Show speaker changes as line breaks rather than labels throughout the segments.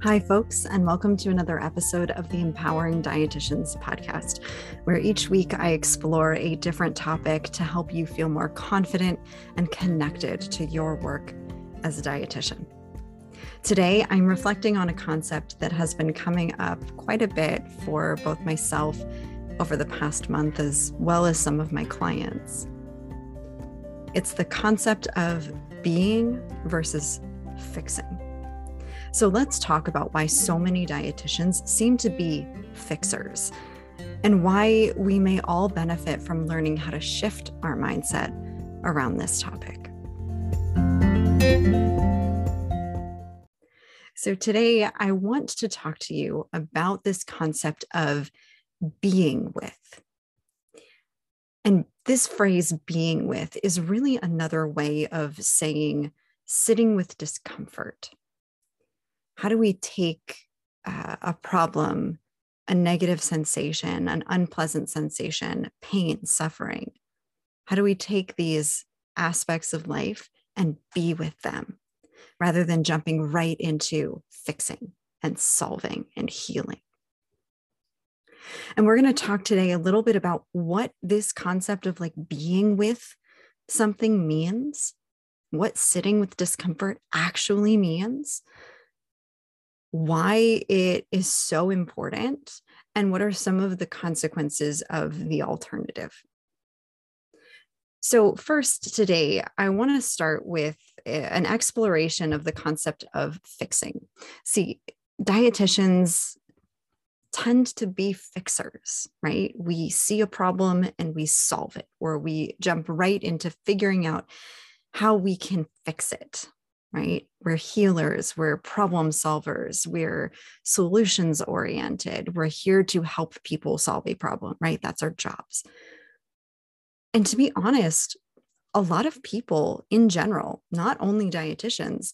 Hi, folks, and welcome to another episode of the Empowering Dietitians podcast, where each week I explore a different topic to help you feel more confident and connected to your work as a dietitian. Today, I'm reflecting on a concept that has been coming up quite a bit for both myself over the past month, as well as some of my clients. It's the concept of being versus fixing. So let's talk about why so many dietitians seem to be fixers and why we may all benefit from learning how to shift our mindset around this topic. So, today I want to talk to you about this concept of being with. And this phrase, being with, is really another way of saying sitting with discomfort how do we take uh, a problem, a negative sensation, an unpleasant sensation, pain, suffering? How do we take these aspects of life and be with them rather than jumping right into fixing and solving and healing? And we're going to talk today a little bit about what this concept of like being with something means, what sitting with discomfort actually means, why it is so important and what are some of the consequences of the alternative. So, first today, I want to start with eh, an exploration of the concept of fixing. See, dietitians tend to be fixers, right? We see a problem and we solve it, or we jump right into figuring out how we can fix it right? We're healers, we're problem solvers, we're solutions oriented. We're here to help people solve a problem, right? That's our jobs. And to be honest, a lot of people in general, not only dietitians,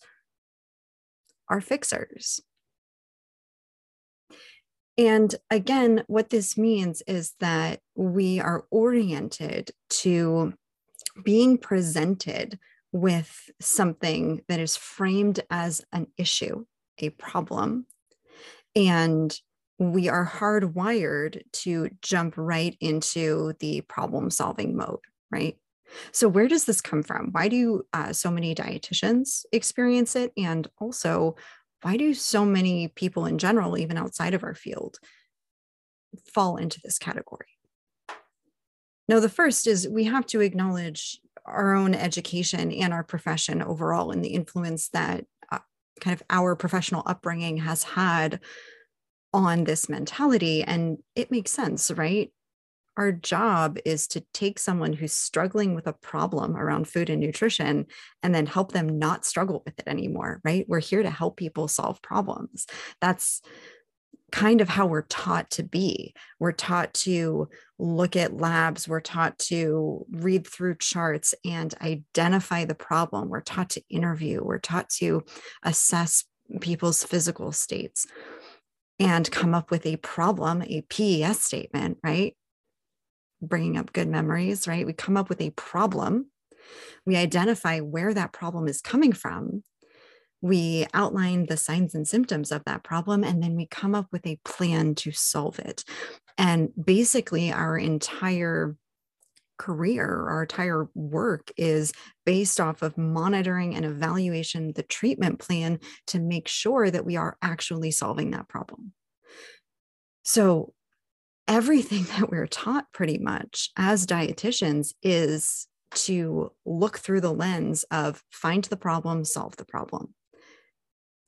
are fixers. And again, what this means is that we are oriented to being presented with something that is framed as an issue, a problem, and we are hardwired to jump right into the problem solving mode, right? So, where does this come from? Why do uh, so many dietitians experience it? And also, why do so many people in general, even outside of our field, fall into this category? Now, the first is we have to acknowledge our own education and our profession overall and the influence that uh, kind of our professional upbringing has had on this mentality. And it makes sense, right? Our job is to take someone who's struggling with a problem around food and nutrition and then help them not struggle with it anymore, right? We're here to help people solve problems. That's kind of how we're taught to be. We're taught to look at labs, we're taught to read through charts and identify the problem. We're taught to interview, we're taught to assess people's physical states and come up with a problem, a PES statement, right? Bringing up good memories, right? We come up with a problem. We identify where that problem is coming from we outline the signs and symptoms of that problem, and then we come up with a plan to solve it. And basically, our entire career, our entire work is based off of monitoring and evaluation the treatment plan to make sure that we are actually solving that problem. So, everything that we're taught pretty much as dietitians is to look through the lens of find the problem, solve the problem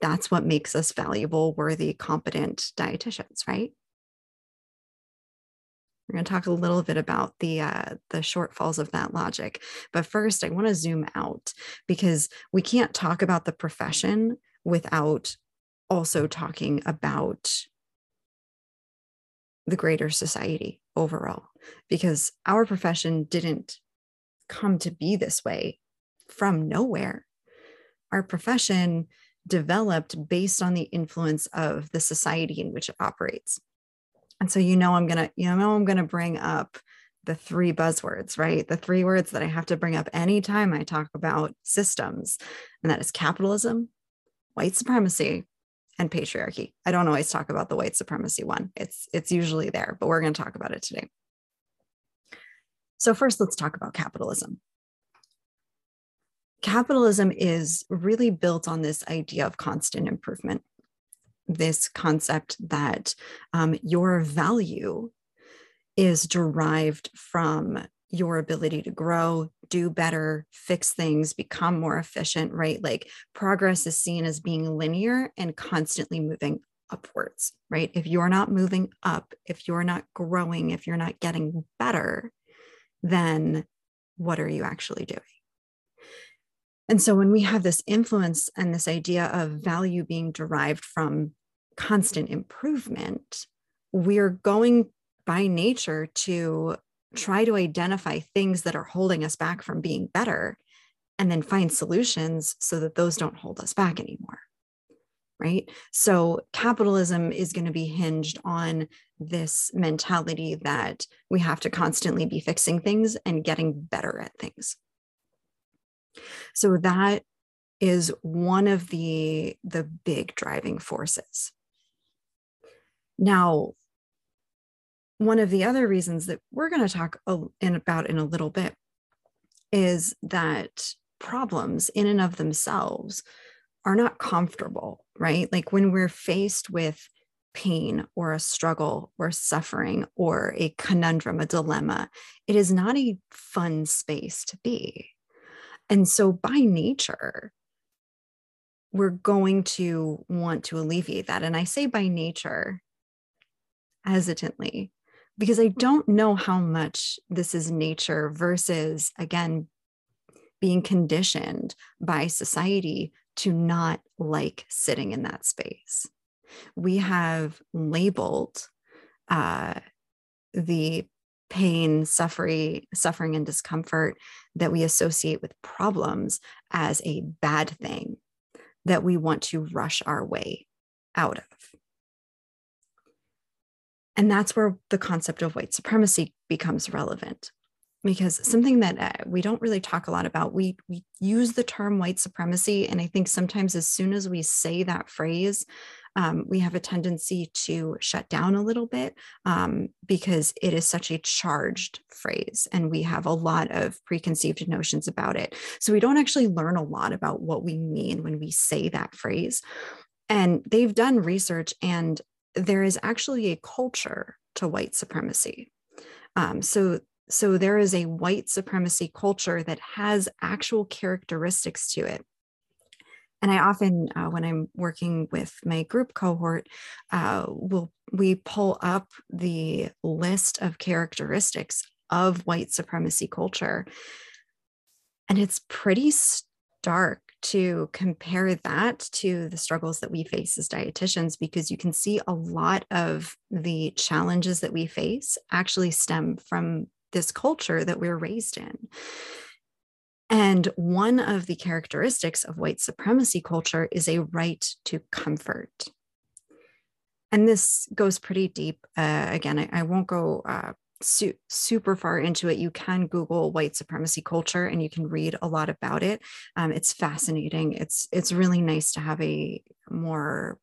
that's what makes us valuable, worthy, competent dietitians, right? We're going to talk a little bit about the uh, the shortfalls of that logic, but first, I want to zoom out because we can't talk about the profession without also talking about the greater society overall, because our profession didn't come to be this way from nowhere. Our profession developed based on the influence of the society in which it operates. And so you know I'm going to you know I'm going to bring up the three buzzwords, right? The three words that I have to bring up anytime I talk about systems, and that is capitalism, white supremacy, and patriarchy. I don't always talk about the white supremacy one. It's it's usually there, but we're going to talk about it today. So first let's talk about capitalism. Capitalism is really built on this idea of constant improvement. This concept that um, your value is derived from your ability to grow, do better, fix things, become more efficient, right? Like progress is seen as being linear and constantly moving upwards, right? If you're not moving up, if you're not growing, if you're not getting better, then what are you actually doing? And so when we have this influence and this idea of value being derived from constant improvement, we're going by nature to try to identify things that are holding us back from being better and then find solutions so that those don't hold us back anymore right? So capitalism is going to be hinged on this mentality that we have to constantly be fixing things and getting better at things so that is one of the the big driving forces now one of the other reasons that we're going to talk in about in a little bit is that problems in and of themselves are not comfortable, right? Like when we're faced with pain or a struggle or suffering or a conundrum, a dilemma, it is not a fun space to be. And so, by nature, we're going to want to alleviate that. And I say by nature hesitantly because I don't know how much this is nature versus, again, being conditioned by society to not like sitting in that space. We have labeled uh, the pain, suffering, suffering, and discomfort that we associate with problems as a bad thing that we want to rush our way out of. And that's where the concept of white supremacy becomes relevant because something that uh, we don't really talk a lot about we we use the term white supremacy and i think sometimes as soon as we say that phrase um, we have a tendency to shut down a little bit um, because it is such a charged phrase and we have a lot of preconceived notions about it so we don't actually learn a lot about what we mean when we say that phrase and they've done research and there is actually a culture to white supremacy. Um, so, so there is a white supremacy culture that has actual characteristics to it. And I often, uh, when I'm working with my group cohort, uh, will we pull up the list of characteristics of white supremacy culture, and it's pretty stark to compare that to the struggles that we face as dietitians because you can see a lot of the challenges that we face actually stem from this culture that we're raised in. And one of the characteristics of white supremacy culture is a right to comfort. And this goes pretty deep. Uh, again, I, I, won't go uh, su- super far into it, you can Google white supremacy culture and you can read a lot about it. Um, it's fascinating. It's it's really nice to have a more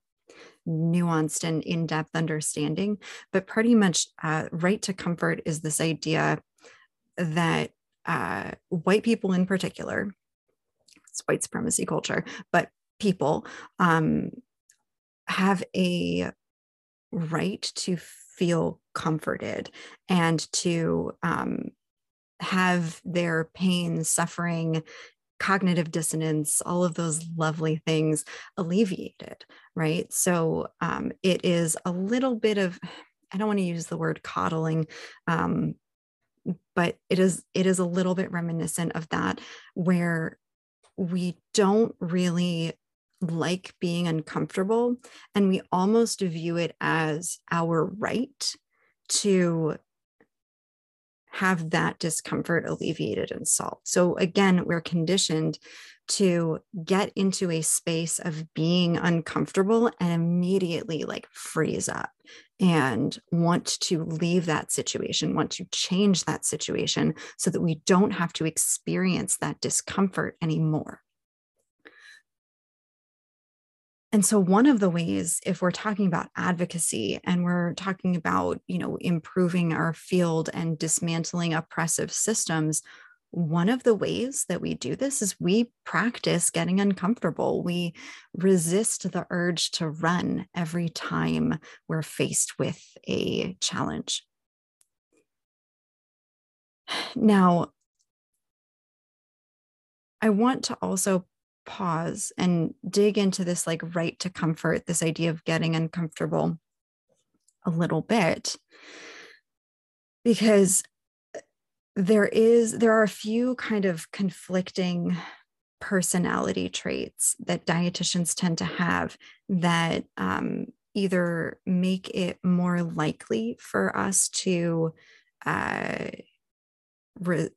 nuanced and in-depth understanding. But pretty much, uh, right to comfort is this idea that uh, white people in particular, it's white supremacy culture, but people um, have a right to feel comforted and to um, have their pain, suffering, cognitive dissonance, all of those lovely things alleviated, right? So um, it is a little bit of, I don't want to use the word coddling, um, but it is it is a little bit reminiscent of that, where we don't really like being uncomfortable and we almost view it as our right to have that discomfort alleviated and solved. So again, we're conditioned to get into a space of being uncomfortable and immediately like freeze up and want to leave that situation, want to change that situation so that we don't have to experience that discomfort anymore. And so one of the ways if we're talking about advocacy and we're talking about you know improving our field and dismantling oppressive systems one of the ways that we do this is we practice getting uncomfortable. We resist the urge to run every time we're faced with a challenge. Now, I want to also pause and dig into this like right to comfort, this idea of getting uncomfortable a little bit. Because there is there are a few kind of conflicting personality traits that dietitians tend to have that um, either make it more likely for us to uh, re-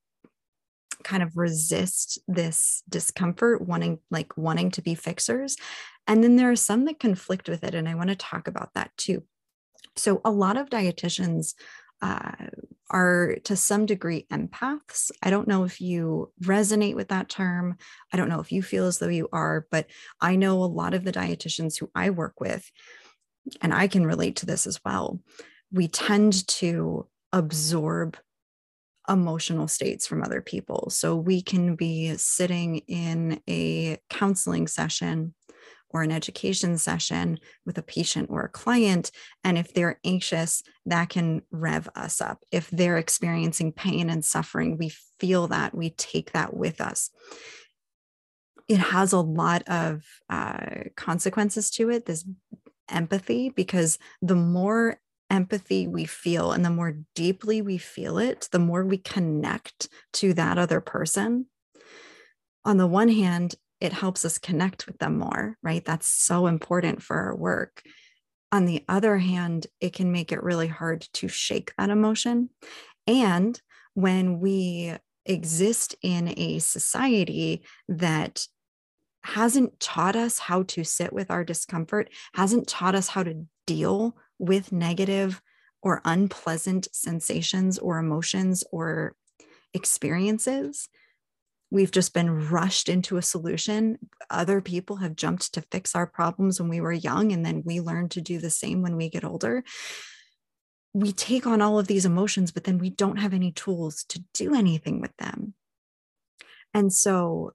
kind of resist this discomfort wanting like wanting to be fixers and then there are some that conflict with it and i want to talk about that too so a lot of dietitians uh, are to some degree empaths. I don't know if you resonate with that term. I don't know if you feel as though you are, but I know a lot of the dietitians who I work with, and I can relate to this as well. We tend to absorb emotional states from other people. So we can be sitting in a counseling session or an education session with a patient or a client. And if they're anxious, that can rev us up. If they're experiencing pain and suffering, we feel that, we take that with us. It has a lot of uh, consequences to it, this empathy, because the more empathy we feel and the more deeply we feel it, the more we connect to that other person. On the one hand, it helps us connect with them more, right? That's so important for our work. On the other hand, it can make it really hard to shake that emotion. And when we exist in a society that hasn't taught us how to sit with our discomfort, hasn't taught us how to deal with negative or unpleasant sensations or emotions or experiences, we've just been rushed into a solution. Other people have jumped to fix our problems when we were young, and then we learn to do the same when we get older. We take on all of these emotions, but then we don't have any tools to do anything with them. And so,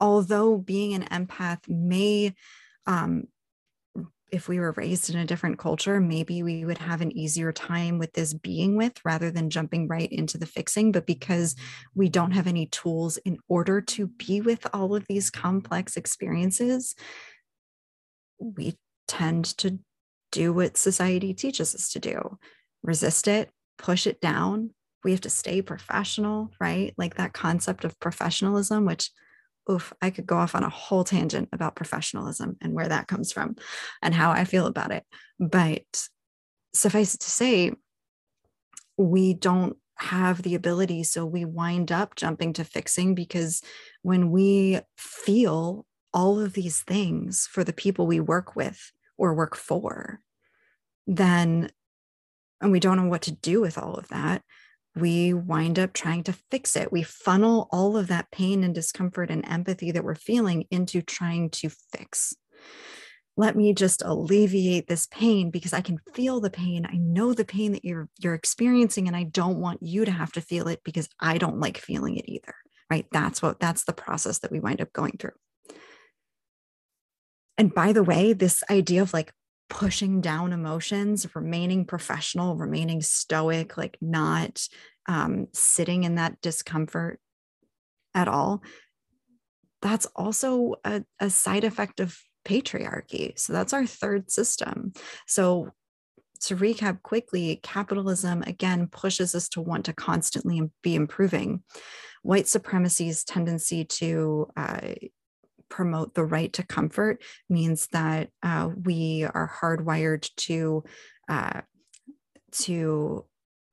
although being an empath may um, if we were raised in a different culture, maybe we would have an easier time with this being with rather than jumping right into the fixing. But because we don't have any tools in order to be with all of these complex experiences, we tend to do what society teaches us to do resist it, push it down. We have to stay professional, right? Like that concept of professionalism, which oof, I could go off on a whole tangent about professionalism and where that comes from and how I feel about it. But suffice it to say, we don't have the ability. So we wind up jumping to fixing because when we feel all of these things for the people we work with or work for, then, and we don't know what to do with all of that, we wind up trying to fix it. We funnel all of that pain and discomfort and empathy that we're feeling into trying to fix. Let me just alleviate this pain because I can feel the pain. I know the pain that you're you're experiencing and I don't want you to have to feel it because I don't like feeling it either. Right? That's what that's the process that we wind up going through. And by the way, this idea of like pushing down emotions, remaining professional, remaining stoic, like not um, sitting in that discomfort at all. That's also a, a side effect of patriarchy. So that's our third system. So to recap quickly, capitalism again pushes us to want to constantly be improving. White supremacy's tendency to uh, promote the right to comfort means that uh, we are hardwired to uh, to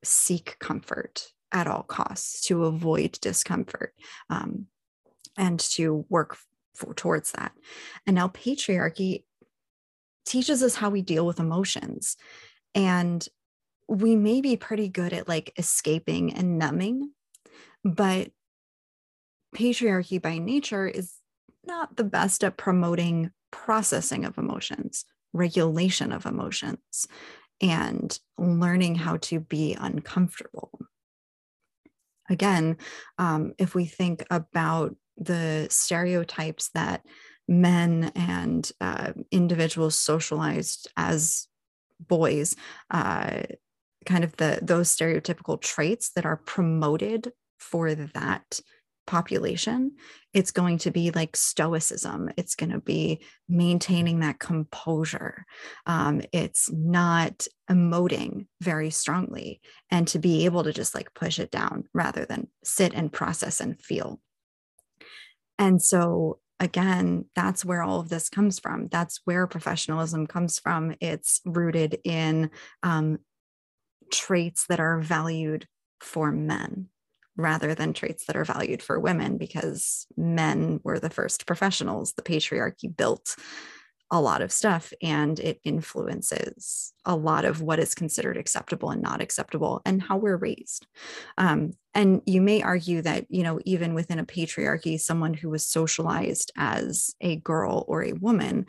seek comfort at all costs, to avoid discomfort, um, and to work for, towards that. And now patriarchy teaches us how we deal with emotions, and we may be pretty good at like escaping and numbing, but patriarchy by nature is not the best at promoting processing of emotions, regulation of emotions, and learning how to be uncomfortable. Again, um, if we think about the stereotypes that men and uh, individuals socialized as boys, uh, kind of the those stereotypical traits that are promoted for that population it's going to be like stoicism. It's going to be maintaining that composure. Um, it's not emoting very strongly. And to be able to just like push it down rather than sit and process and feel. And so again that's where all of this comes from. That's where professionalism comes from. It's rooted in um, traits that are valued for men rather than traits that are valued for women because men were the first professionals. The patriarchy built a lot of stuff and it influences a lot of what is considered acceptable and not acceptable and how we're raised. Um, and you may argue that, you know, even within a patriarchy, someone who was socialized as a girl or a woman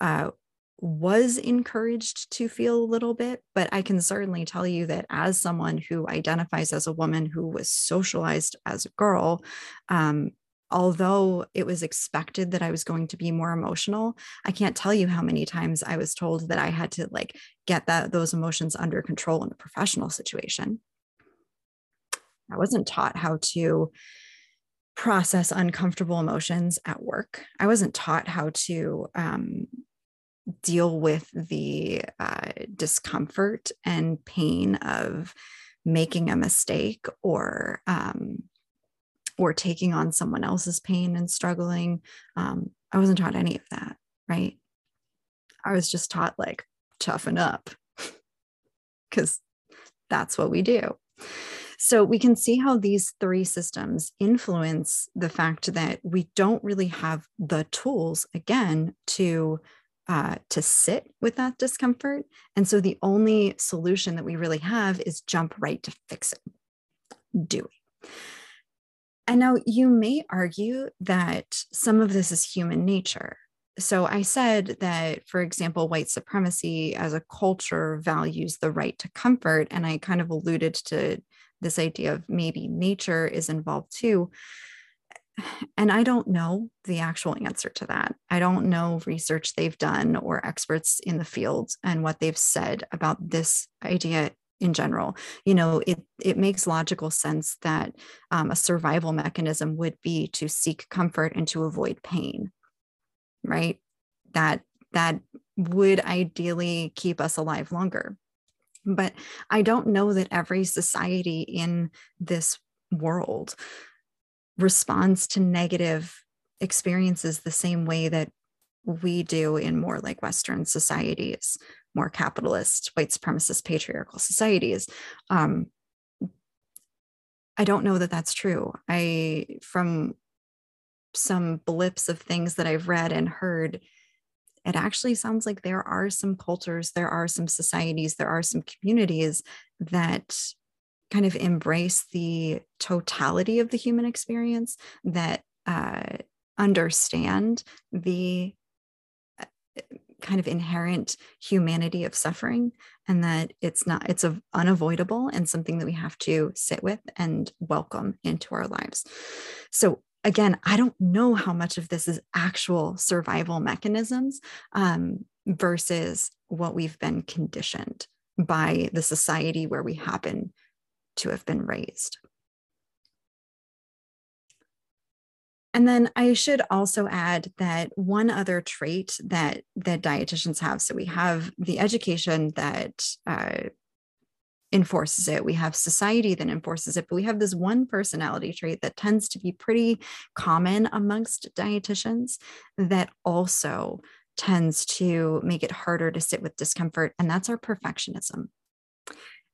uh, was encouraged to feel a little bit, but I can certainly tell you that as someone who identifies as a woman who was socialized as a girl, um, although it was expected that I was going to be more emotional, I can't tell you how many times I was told that I had to like get that those emotions under control in a professional situation. I wasn't taught how to process uncomfortable emotions at work. I wasn't taught how to um, deal with the uh, discomfort and pain of making a mistake or um, or taking on someone else's pain and struggling um, i wasn't taught any of that right? I was just taught like toughen up because that's what we do. So we can see how these three systems influence the fact that we don't really have the tools again to uh, to sit with that discomfort. And so the only solution that we really have is jump right to fix it. Do it. And now you may argue that some of this is human nature. So I said that, for example, white supremacy as a culture values the right to comfort. And I kind of alluded to this idea of maybe nature is involved too and I don't know the actual answer to that. I don't know research they've done or experts in the field and what they've said about this idea in general. You know, it it makes logical sense that um, a survival mechanism would be to seek comfort and to avoid pain, right? That that would ideally keep us alive longer. But I don't know that every society in this world responds to negative experiences the same way that we do in more like Western societies, more capitalist, white supremacist, patriarchal societies. Um, I don't know that that's true. I, from some blips of things that I've read and heard, it actually sounds like there are some cultures, there are some societies, there are some communities that kind of embrace the totality of the human experience that uh, understand the uh, kind of inherent humanity of suffering and that it's not it's a, unavoidable and something that we have to sit with and welcome into our lives. So again i don't know how much of this is actual survival mechanisms um, versus what we've been conditioned by the society where we happen to have been raised. And then I should also add that one other trait that that dietitians have. So we have the education that uh, enforces it. We have society that enforces it, but we have this one personality trait that tends to be pretty common amongst dietitians that also tends to make it harder to sit with discomfort, and that's our perfectionism.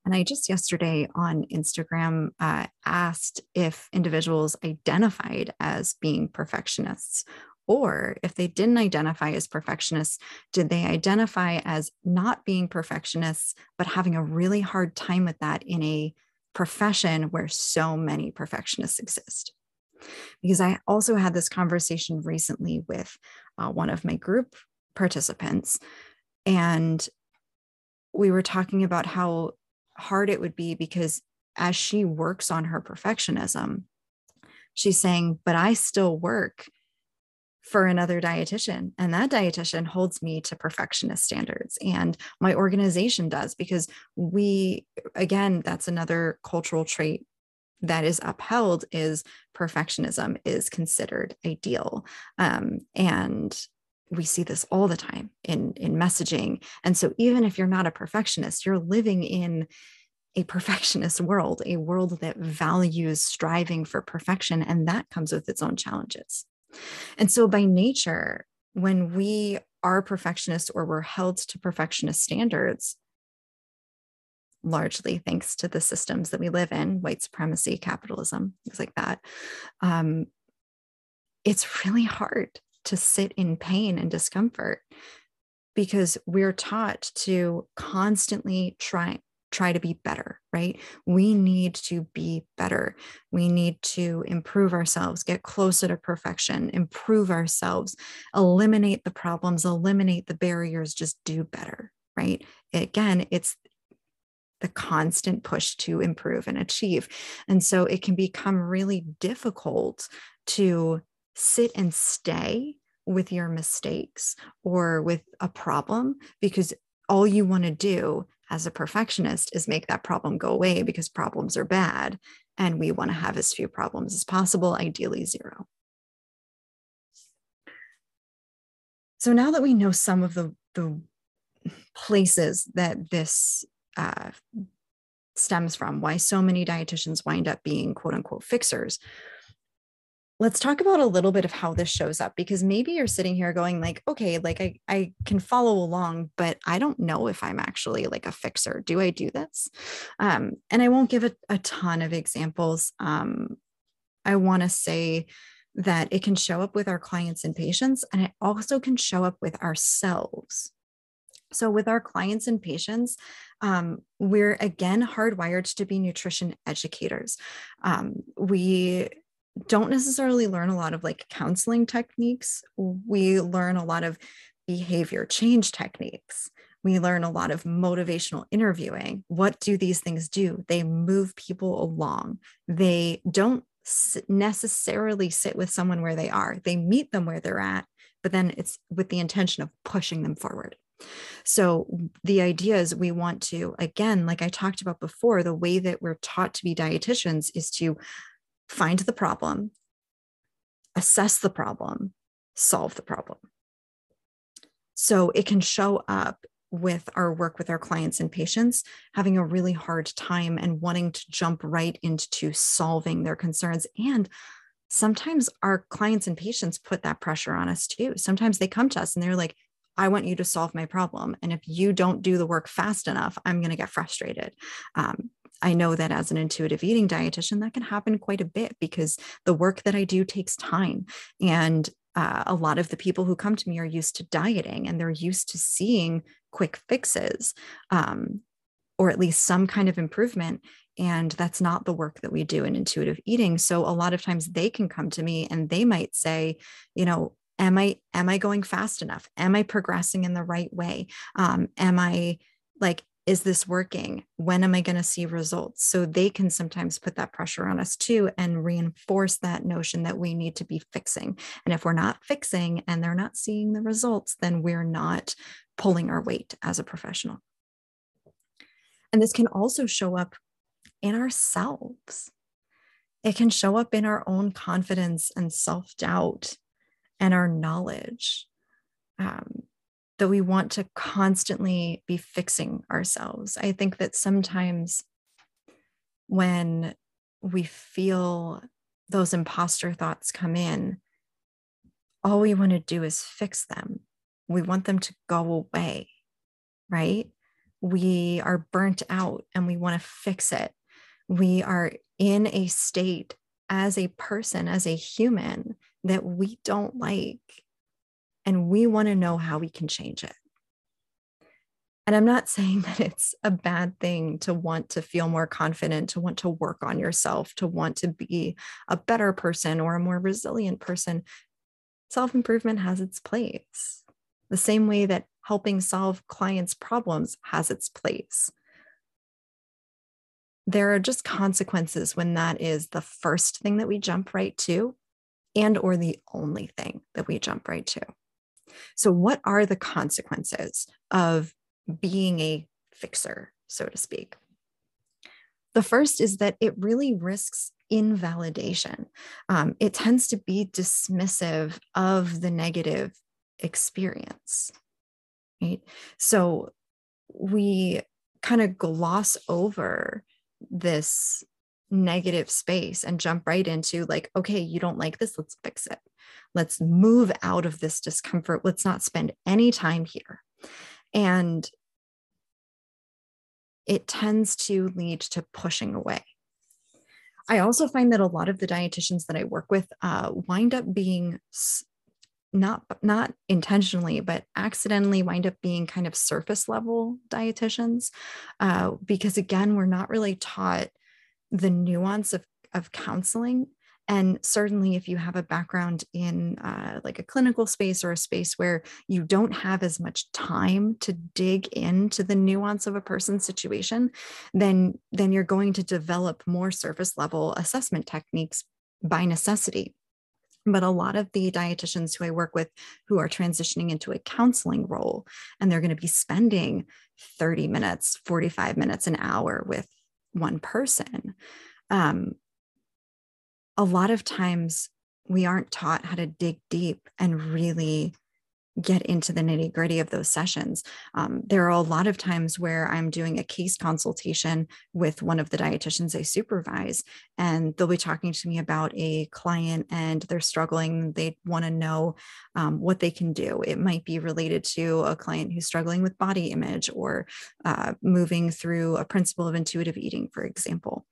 And I just yesterday on Instagram uh, asked if individuals identified as being perfectionists, or if they didn't identify as perfectionists, did they identify as not being perfectionists, but having a really hard time with that in a profession where so many perfectionists exist? Because I also had this conversation recently with uh, one of my group participants. And we were talking about how hard it would be because as she works on her perfectionism, she's saying, But I still work for another dietitian and that dietitian holds me to perfectionist standards and my organization does because we again that's another cultural trait that is upheld is perfectionism is considered ideal. Um, and we see this all the time in in messaging. And so even if you're not a perfectionist you're living in a perfectionist world a world that values striving for perfection and that comes with its own challenges. And so by nature when we are perfectionists or we're held to perfectionist standards largely thanks to the systems that we live in white supremacy capitalism things like that um, it's really hard to sit in pain and discomfort because we're taught to constantly try try to be better right? We need to be better. We need to improve ourselves get closer to perfection improve ourselves eliminate the problems eliminate the barriers just do better right? Again it's the constant push to improve and achieve. And so it can become really difficult to sit and stay with your mistakes or with a problem because all you want to do as a perfectionist is make that problem go away because problems are bad and we want to have as few problems as possible, ideally zero. So now that we know some of the, the places that this uh, stems from, why so many dietitians wind up being quote unquote fixers, let's talk about a little bit of how this shows up because maybe you're sitting here going like okay like i i can follow along but i don't know if i'm actually like a fixer. Do i do this? Um, and i won't give a, a ton of examples. Um, i want to say that it can show up with our clients and patients and it also can show up with ourselves. So, with our clients and patients, um, we're again hardwired to be nutrition educators. Um, we don't necessarily learn a lot of like counseling techniques. We learn a lot of behavior change techniques. We learn a lot of motivational interviewing. What do these things do? They move people along. They don't necessarily sit with someone where they are, they meet them where they're at, but then it's with the intention of pushing them forward. So, the idea is we want to, again, like I talked about before, the way that we're taught to be dietitians is to find the problem, assess the problem, solve the problem. So it can show up with our work with our clients and patients having a really hard time and wanting to jump right into solving their concerns. And sometimes our clients and patients put that pressure on us too. Sometimes they come to us and they're like, I want you to solve my problem. And if you don't do the work fast enough, I'm going to get frustrated. Um, I know that as an intuitive eating dietitian, that can happen quite a bit because the work that I do takes time. And uh, a lot of the people who come to me are used to dieting and they're used to seeing quick fixes um, or at least some kind of improvement. And that's not the work that we do in intuitive eating. So a lot of times they can come to me and they might say, you know, am i am i going fast enough am i progressing in the right way um, am i like is this working? When am I going to see results? So they can sometimes put that pressure on us too and reinforce that notion that we need to be fixing. And if we're not fixing and they're not seeing the results, then we're not pulling our weight as a professional. And this can also show up in ourselves. It can show up in our own confidence and self doubt and our knowledge. Um, that we want to constantly be fixing ourselves. I think that sometimes when we feel those imposter thoughts come in, all we want to do is fix them. We want them to go away, right? We are burnt out and we want to fix it. We are in a state as a person, as a human, that we don't like and we want to know how we can change it. And I'm not saying that it's a bad thing to want to feel more confident, to want to work on yourself, to want to be a better person or a more resilient person. Self improvement has its place. the same way that helping solve clients' problems has its place. There are just consequences when that is the first thing that we jump right to and or the only thing that we jump right to. So what are the consequences of being a fixer, so to speak? The first is that it really risks invalidation. Um, it tends to be dismissive of the negative experience. Right. So we kind of gloss over this negative space and jump right into like, okay, you don't like this, let's fix it. Let's move out of this discomfort. Let's not spend any time here. And it tends to lead to pushing away. I also find that a lot of the dietitians that I work with uh, wind up being not not intentionally, but accidentally wind up being kind of surface level dietitians, uh, because again, we're not really taught the nuance of of counseling and certainly, if you have a background in uh, like a clinical space or a space where you don't have as much time to dig into the nuance of a person's situation, then, then you're going to develop more surface level assessment techniques by necessity. But a lot of the dietitians who I work with who are transitioning into a counseling role, and they're going to be spending 30 minutes, 45 minutes, an hour with one person. Um, a lot of times we aren't taught how to dig deep and really get into the nitty gritty of those sessions. Um, there are a lot of times where I'm doing a case consultation with one of the dietitians I supervise, and they'll be talking to me about a client and they're struggling. They want to know um, what they can do. It might be related to a client who's struggling with body image or uh, moving through a principle of intuitive eating, for example.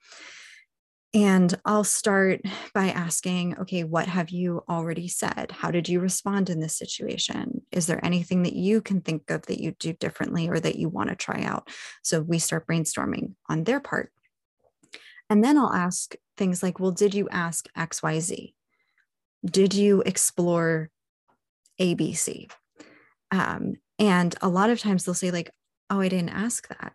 And I'll start by asking, okay, what have you already said? How did you respond in this situation? Is there anything that you can think of that you do differently or that you want to try out? So we start brainstorming on their part. And then I'll ask things like, well, did you ask XYZ? Did you explore ABC? Um, and a lot of times they'll say, like, oh, I didn't ask that.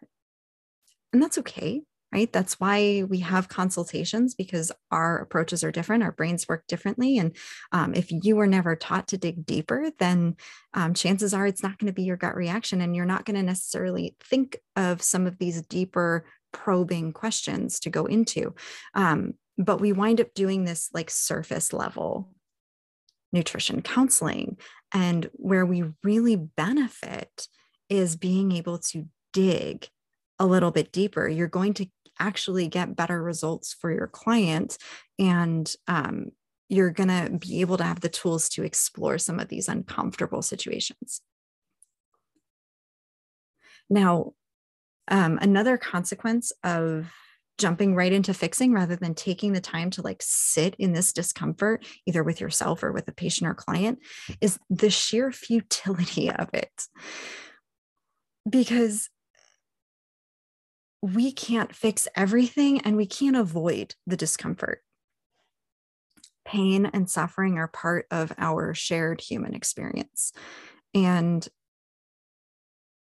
And that's okay right? That's why we have consultations because our approaches are different, our brains work differently. And um, if you were never taught to dig deeper, then um, chances are it's not going to be your gut reaction, and you're not going to necessarily think of some of these deeper probing questions to go into. Um, but we wind up doing this like surface level nutrition counseling. And where we really benefit is being able to dig a little bit deeper. You're going to actually get better results for your client and um, you're going to be able to have the tools to explore some of these uncomfortable situations. Now um, another consequence of jumping right into fixing rather than taking the time to like sit in this discomfort either with yourself or with a patient or client is the sheer futility of it. Because we can't fix everything and we can't avoid the discomfort. Pain and suffering are part of our shared human experience. And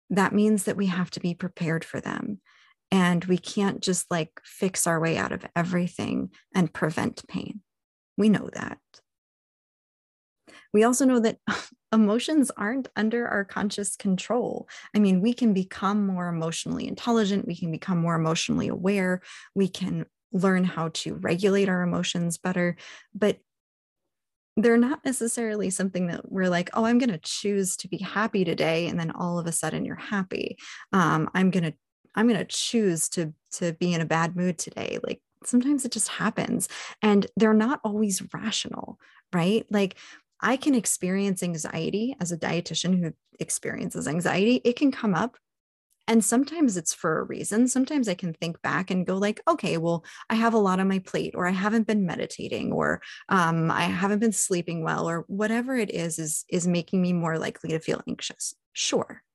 that means that we have to be prepared for them. And we can't just like fix our way out of everything and prevent pain. We know that. We also know that emotions aren't under our conscious control. I mean, we can become more emotionally intelligent, we can become more emotionally aware, we can learn how to regulate our emotions better, but they're not necessarily something that we're like, oh, I'm going to choose to be happy today, and then all of a sudden you're happy. Um, I'm going to I'm going to choose to to be in a bad mood today. Like sometimes it just happens, and they're not always rational, right? Like I can experience anxiety as a dietitian who experiences anxiety. It can come up. And sometimes it's for a reason. Sometimes i can think back and go like okay well i have a lot on my plate or i haven't been meditating or um, i haven't been sleeping well or whatever it is is is making me more likely to feel anxious. Sure.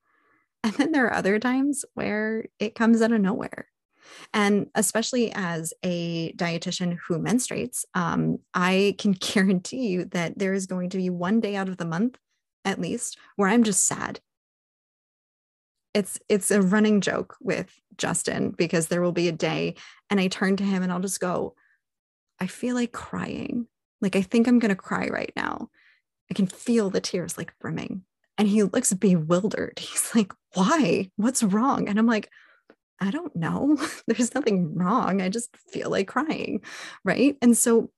And then there are other times where it comes out of nowhere and especially as a dietitian who menstruates, um, I can guarantee you that there is going to be one day out of the month at least, where I'm just sad. It's it's a running joke with Justin because there will be a day and I turn to him and I'll just go, I feel like crying. Like I think I'm to cry right now. I can feel the tears like brimming. And he looks bewildered. He's like, Why? What's wrong? And I'm like, I don't know. There's nothing wrong. I just feel like crying. Right. And so,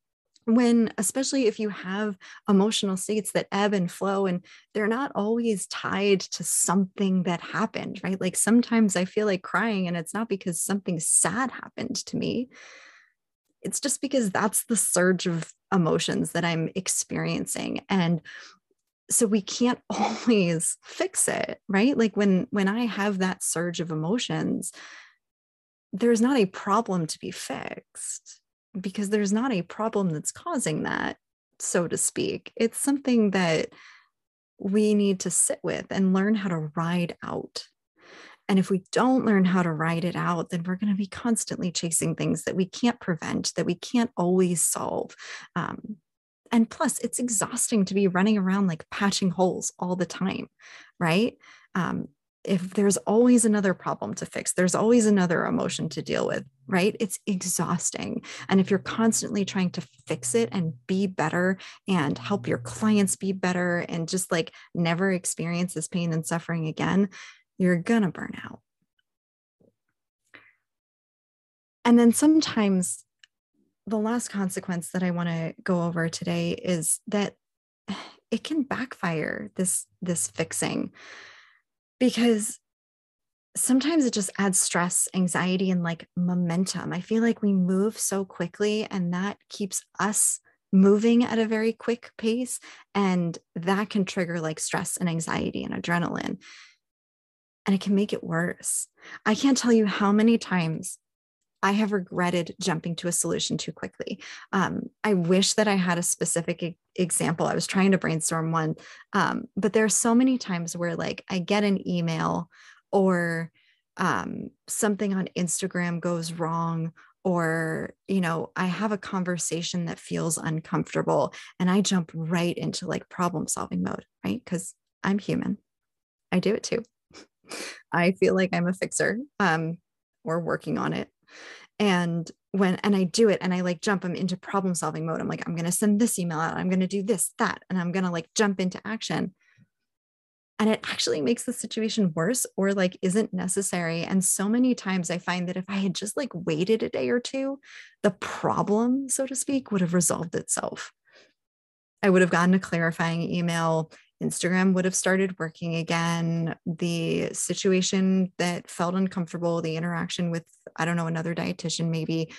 when, especially if you have emotional states that ebb and flow and they're not always tied to something that happened, right? Like sometimes I feel like crying and it's not because something sad happened to me. It's just because that's the surge of emotions that I'm experiencing. And so we can't always fix it right? Like when when i have that surge of emotions there's not a problem to be fixed because there's not a problem that's causing that so to speak. It's something that we need to sit with and learn how to ride out. And if we don't learn how to ride it out, then we're going to be constantly chasing things that we can't prevent, that we can't always solve. Um, and plus it's exhausting to be running around like patching holes all the time right? Um, if there's always another problem to fix there's always another emotion to deal with right? It's exhausting. And if you're constantly trying to fix it and be better and help your clients be better and just like never experience this pain and suffering again you're gonna burn out. And then sometimes the last consequence that I want to go over today is that it can backfire this this fixing because sometimes it just adds stress, anxiety and like momentum. I feel like we move so quickly and that keeps us moving at a very quick pace and that can trigger like stress and anxiety and adrenaline and it can make it worse. I can't tell you how many times I have regretted jumping to a solution too quickly. Um, I wish that I had a specific e- example. I was trying to brainstorm one, um, but there are so many times where, like, I get an email or um, something on Instagram goes wrong, or, you know, I have a conversation that feels uncomfortable and I jump right into like problem solving mode, right? Because I'm human. I do it too. I feel like I'm a fixer um, or working on it and when and i do it and i like jump i'm into problem solving mode. I'm like i'm going to send this email out. I'm going to do this that and i'm going to like jump into action. And it actually makes the situation worse or like isn't necessary. And so many times i find that if i had just like waited a day or two the problem so to speak would have resolved itself. I would have gotten a clarifying email Instagram would have started working again. The situation that felt uncomfortable, the interaction with, I don't know, another dietitian maybe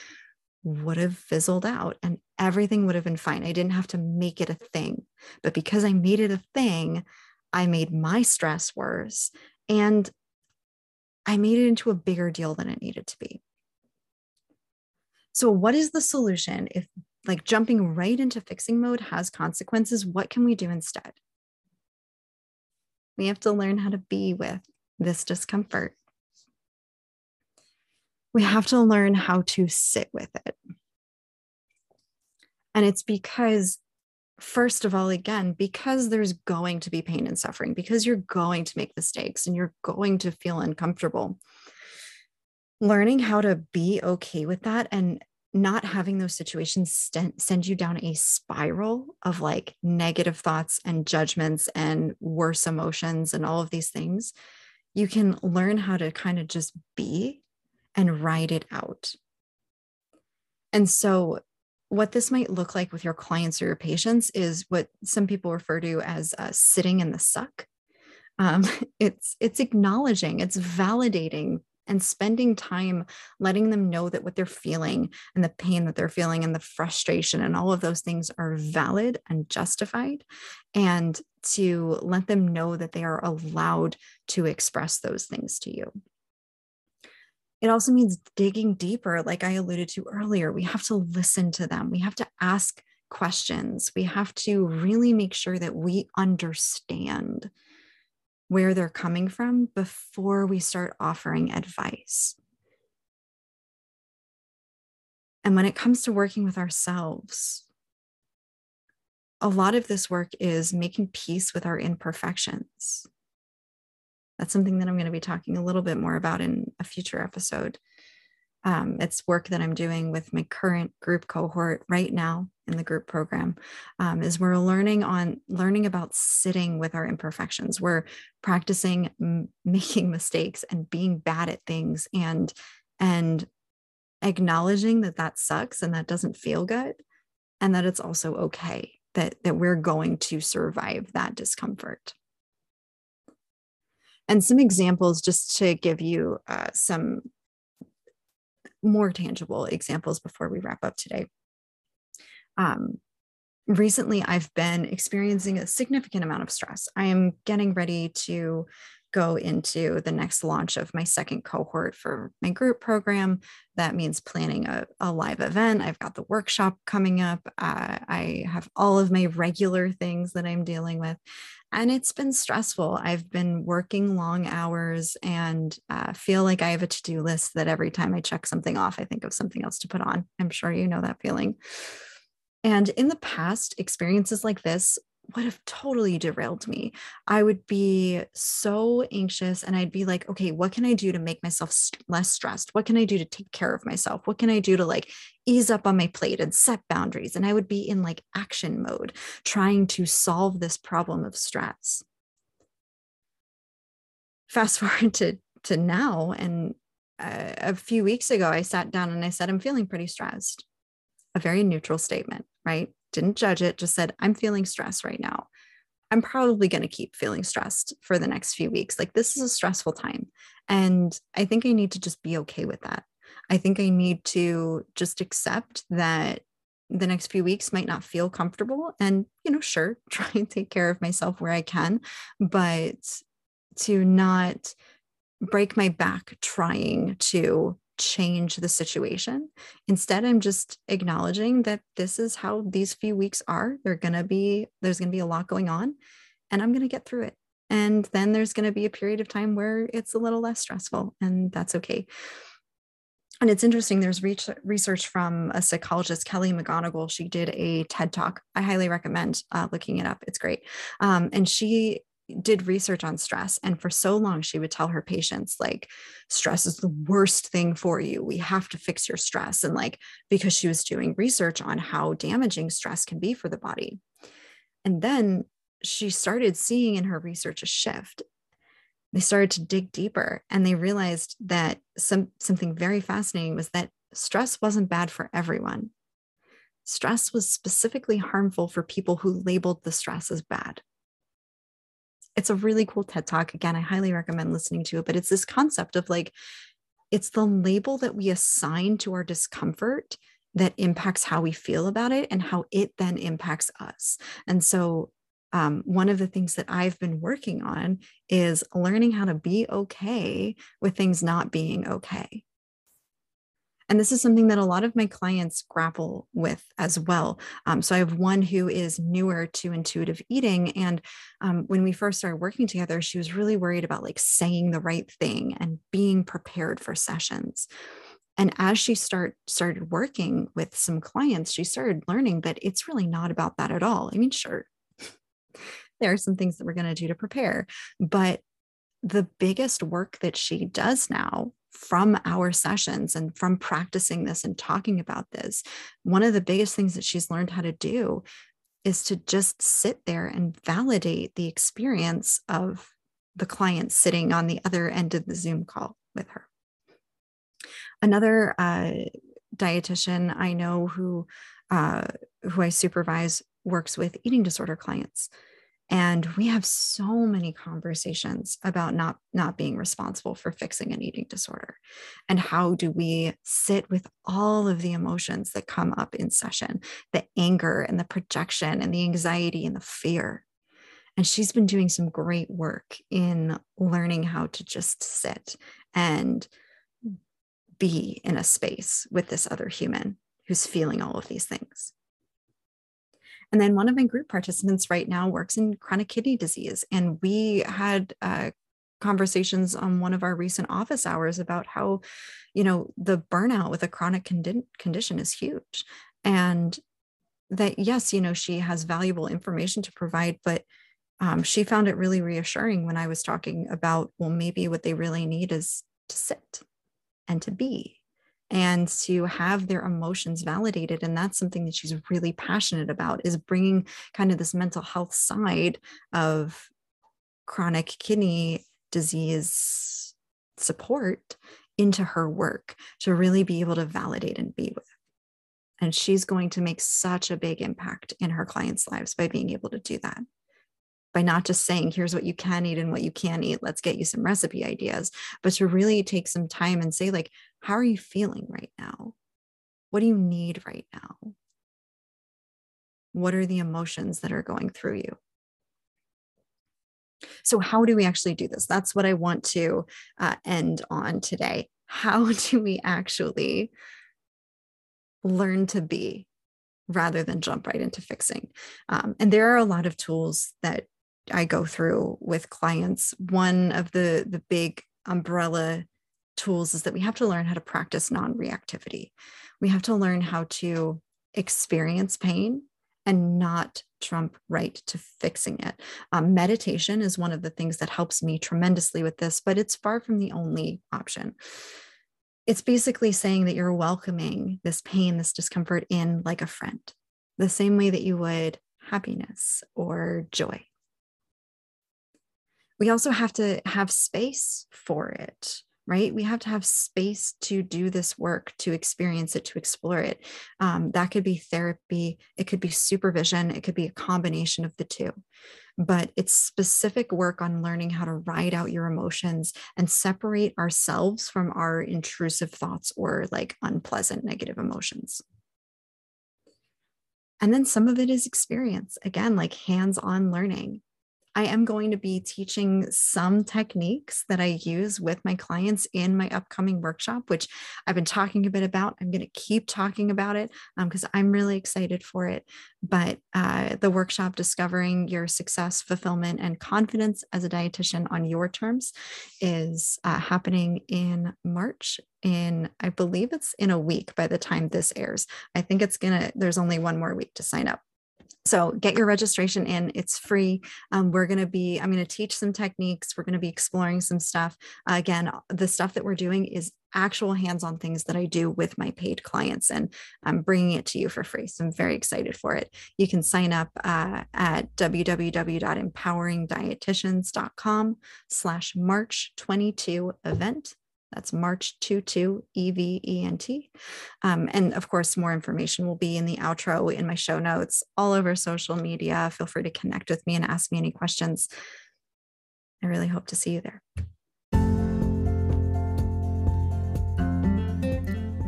would have fizzled out and everything would have been fine. I didn't have to make it a thing. But because I made it a thing, I made my stress worse and I made it into a bigger deal than it needed to be. So, what is the solution if like jumping right into fixing mode has consequences? What can we do instead? We have to learn how to be with this discomfort. We have to learn how to sit with it. And it's because, first of all, again, because there's going to be pain and suffering, because you're going to make mistakes and you're going to feel uncomfortable. Learning how to be okay with that and not having those situations st- send you down a spiral of like negative thoughts and judgments and worse emotions and all of these things, you can learn how to kind of just be and write it out. And so, what this might look like with your clients or your patients is what some people refer to as uh, sitting in the suck. Um, it's it's acknowledging, it's validating and spending time letting them know that what they're feeling and the pain that they're feeling and the frustration and all of those things are valid and justified and to let them know that they are allowed to express those things to you. It also means digging deeper like i alluded to earlier we have to listen to them. We have to ask questions. We have to really make sure that we understand where they're coming from before we start offering advice. And when it comes to working with ourselves, a lot of this work is making peace with our imperfections. That's something that I'm going to be talking a little bit more about in a future episode. Um, it's work that I'm doing with my current group cohort right now in the group program. Um, is we're learning on learning about sitting with our imperfections. We're practicing m- making mistakes and being bad at things and and acknowledging that that sucks and that doesn't feel good and that it's also okay that that we're going to survive that discomfort and some examples just to give you uh, some more tangible examples before we wrap up today um, recently i've been experiencing a significant amount of stress i am getting ready to go into the next launch of my second cohort for my group program. That means planning a, a live event. I've got the workshop coming up. Uh, I have all of my regular things that I'm dealing with. And it's been stressful. I've been working long hours and uh, feel like I have a to do list that every time I check something off, I think of something else to put on. I'm sure you know that feeling. And in the past, experiences like this would have totally derailed me. I would be so anxious and I'd be like, okay, what can I do to make myself st- less stressed? What can I do to take care of myself? What can I do to like ease up on my plate and set boundaries? And I would be in like action mode trying to solve this problem of stress. Fast forward to, to now, and uh, a few weeks ago, I sat down and I said, I'm feeling pretty stressed. A very neutral statement, right? didn't judge it, just said, I'm feeling stressed right now. I'm probably going to keep feeling stressed for the next few weeks. Like, this is a stressful time. And I think I need to just be okay with that. I think I need to just accept that the next few weeks might not feel comfortable and, you know, sure, try and take care of myself where I can, but to not break my back trying to change the situation. Instead, I'm just acknowledging that this is how these few weeks are. They're going to be, there's going to be a lot going on, and I'm going to get through it. And then there's going to be a period of time where it's a little less stressful, and that's okay. And it's interesting, there's research from a psychologist, Kelly McGonigal. She did a TED talk. I highly recommend uh, looking it up. It's great. Um, and she did research on stress and for so long she would tell her patients like stress is the worst thing for you. We have to fix your stress and like because she was doing research on how damaging stress can be for the body. And then she started seeing in her research a shift. They started to dig deeper and they realized that some something very fascinating was that stress wasn't bad for everyone. Stress was specifically harmful for people who labeled the stress as bad it's a really cool TED talk. Again, I highly recommend listening to it, but it's this concept of like, it's the label that we assign to our discomfort that impacts how we feel about it and how it then impacts us. And so, um, one of the things that I've been working on is learning how to be okay with things not being okay. And this is something that a lot of my clients grapple with as well. Um, so I have one who is newer to intuitive eating. And um, when we first started working together, she was really worried about like saying the right thing and being prepared for sessions. And as she start started working with some clients, she started learning that it's really not about that at all. I mean, sure, there are some things that we're going to do to prepare, but the biggest work that she does now from our sessions and from practicing this and talking about this, one of the biggest things that she's learned how to do is to just sit there and validate the experience of the client sitting on the other end of the Zoom call with her. Another uh, dietitian I know who uh, who I supervise works with eating disorder clients and we have so many conversations about not not being responsible for fixing an eating disorder and how do we sit with all of the emotions that come up in session the anger and the projection and the anxiety and the fear. And she's been doing some great work in learning how to just sit and be in a space with this other human who's feeling all of these things and then one of my group participants right now works in chronic kidney disease. And we had uh, conversations on one of our recent office hours about how, you know, the burnout with a chronic condi- condition is huge. And that yes, you know, she has valuable information to provide, but um, she found it really reassuring when I was talking about, well, maybe what they really need is to sit and to be and to have their emotions validated and that's something that she's really passionate about is bringing kind of this mental health side of chronic kidney disease support into her work to really be able to validate and be with and she's going to make such a big impact in her clients' lives by being able to do that. By not just saying, here's what you can eat and what you can't eat, let's get you some recipe ideas, but to really take some time and say, like, how are you feeling right now? What do you need right now? What are the emotions that are going through you? So, how do we actually do this? That's what I want to uh, end on today. How do we actually learn to be rather than jump right into fixing. Um, and there are a lot of tools that I go through with clients. One of the the big umbrella tools is that we have to learn how to practice non-reactivity. We have to learn how to experience pain and not trump right to fixing it. Um, meditation is one of the things that helps me tremendously with this, but it's far from the only option it's basically saying that you're welcoming this pain, this discomfort in like a friend, the same way that you would happiness or joy. We also have to have space for it right? We have to have space to do this work, to experience it, to explore it. Um, that could be therapy, it could be supervision, it could be a combination of the two. But it's specific work on learning how to ride out your emotions and separate ourselves from our intrusive thoughts or like unpleasant negative emotions. And then some of it is experience, again, like hands on learning. I am going to be teaching some techniques that I use with my clients in my upcoming workshop, which I've been talking a bit about. I'm going to keep talking about it because um, I'm really excited for it. But uh, the workshop, Discovering Your Success, Fulfillment, and Confidence as a Dietitian on Your Terms, is uh, happening in March. In, I believe it's in a week by the time this airs. I think it's to, there's only one more week to sign up. So get your registration in. It's free. Um, we're going to be, I'm going to teach some techniques. We're going to be exploring some stuff. Uh, again, the stuff that we're doing is actual hands-on things that I do with my paid clients, and I'm bringing it to you for free. So I'm very excited for it. You can sign up uh, at www.empoweringdietitians.com slash March 22 event. That's March 22 EVENT. Um, and of course, more information will be in the outro, in my show notes, all over social media. Feel free to connect with me and ask me any questions. I really hope to see you there.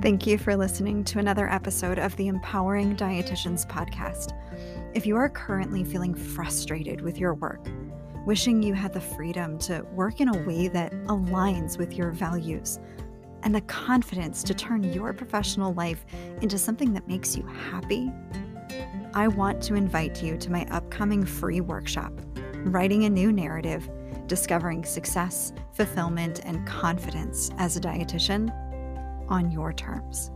Thank you for listening to another episode of the Empowering Dietitians podcast. If you are currently feeling frustrated with your work, wishing you had the freedom to work in a way that aligns with your values and the confidence to turn your professional life into something that makes you happy, I want to invite you to my upcoming free workshop, Writing a New Narrative Discovering Success, Fulfillment, and Confidence as a Dietitian on Your Terms.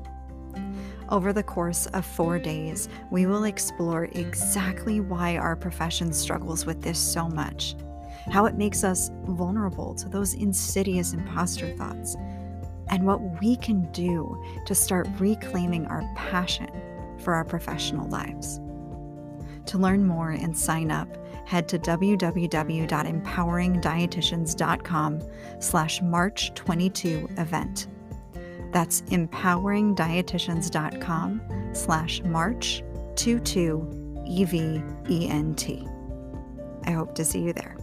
Over the course of four days, we will explore exactly why our profession struggles with this so much, how it makes us vulnerable to those insidious imposter thoughts, and what we can do to start reclaiming our passion for our professional lives. To learn more and sign up, head to www.empoweringdietitians.com slash March 22 event. That's empoweringdietitians.com slash March 22 EVENT. I hope to see you there.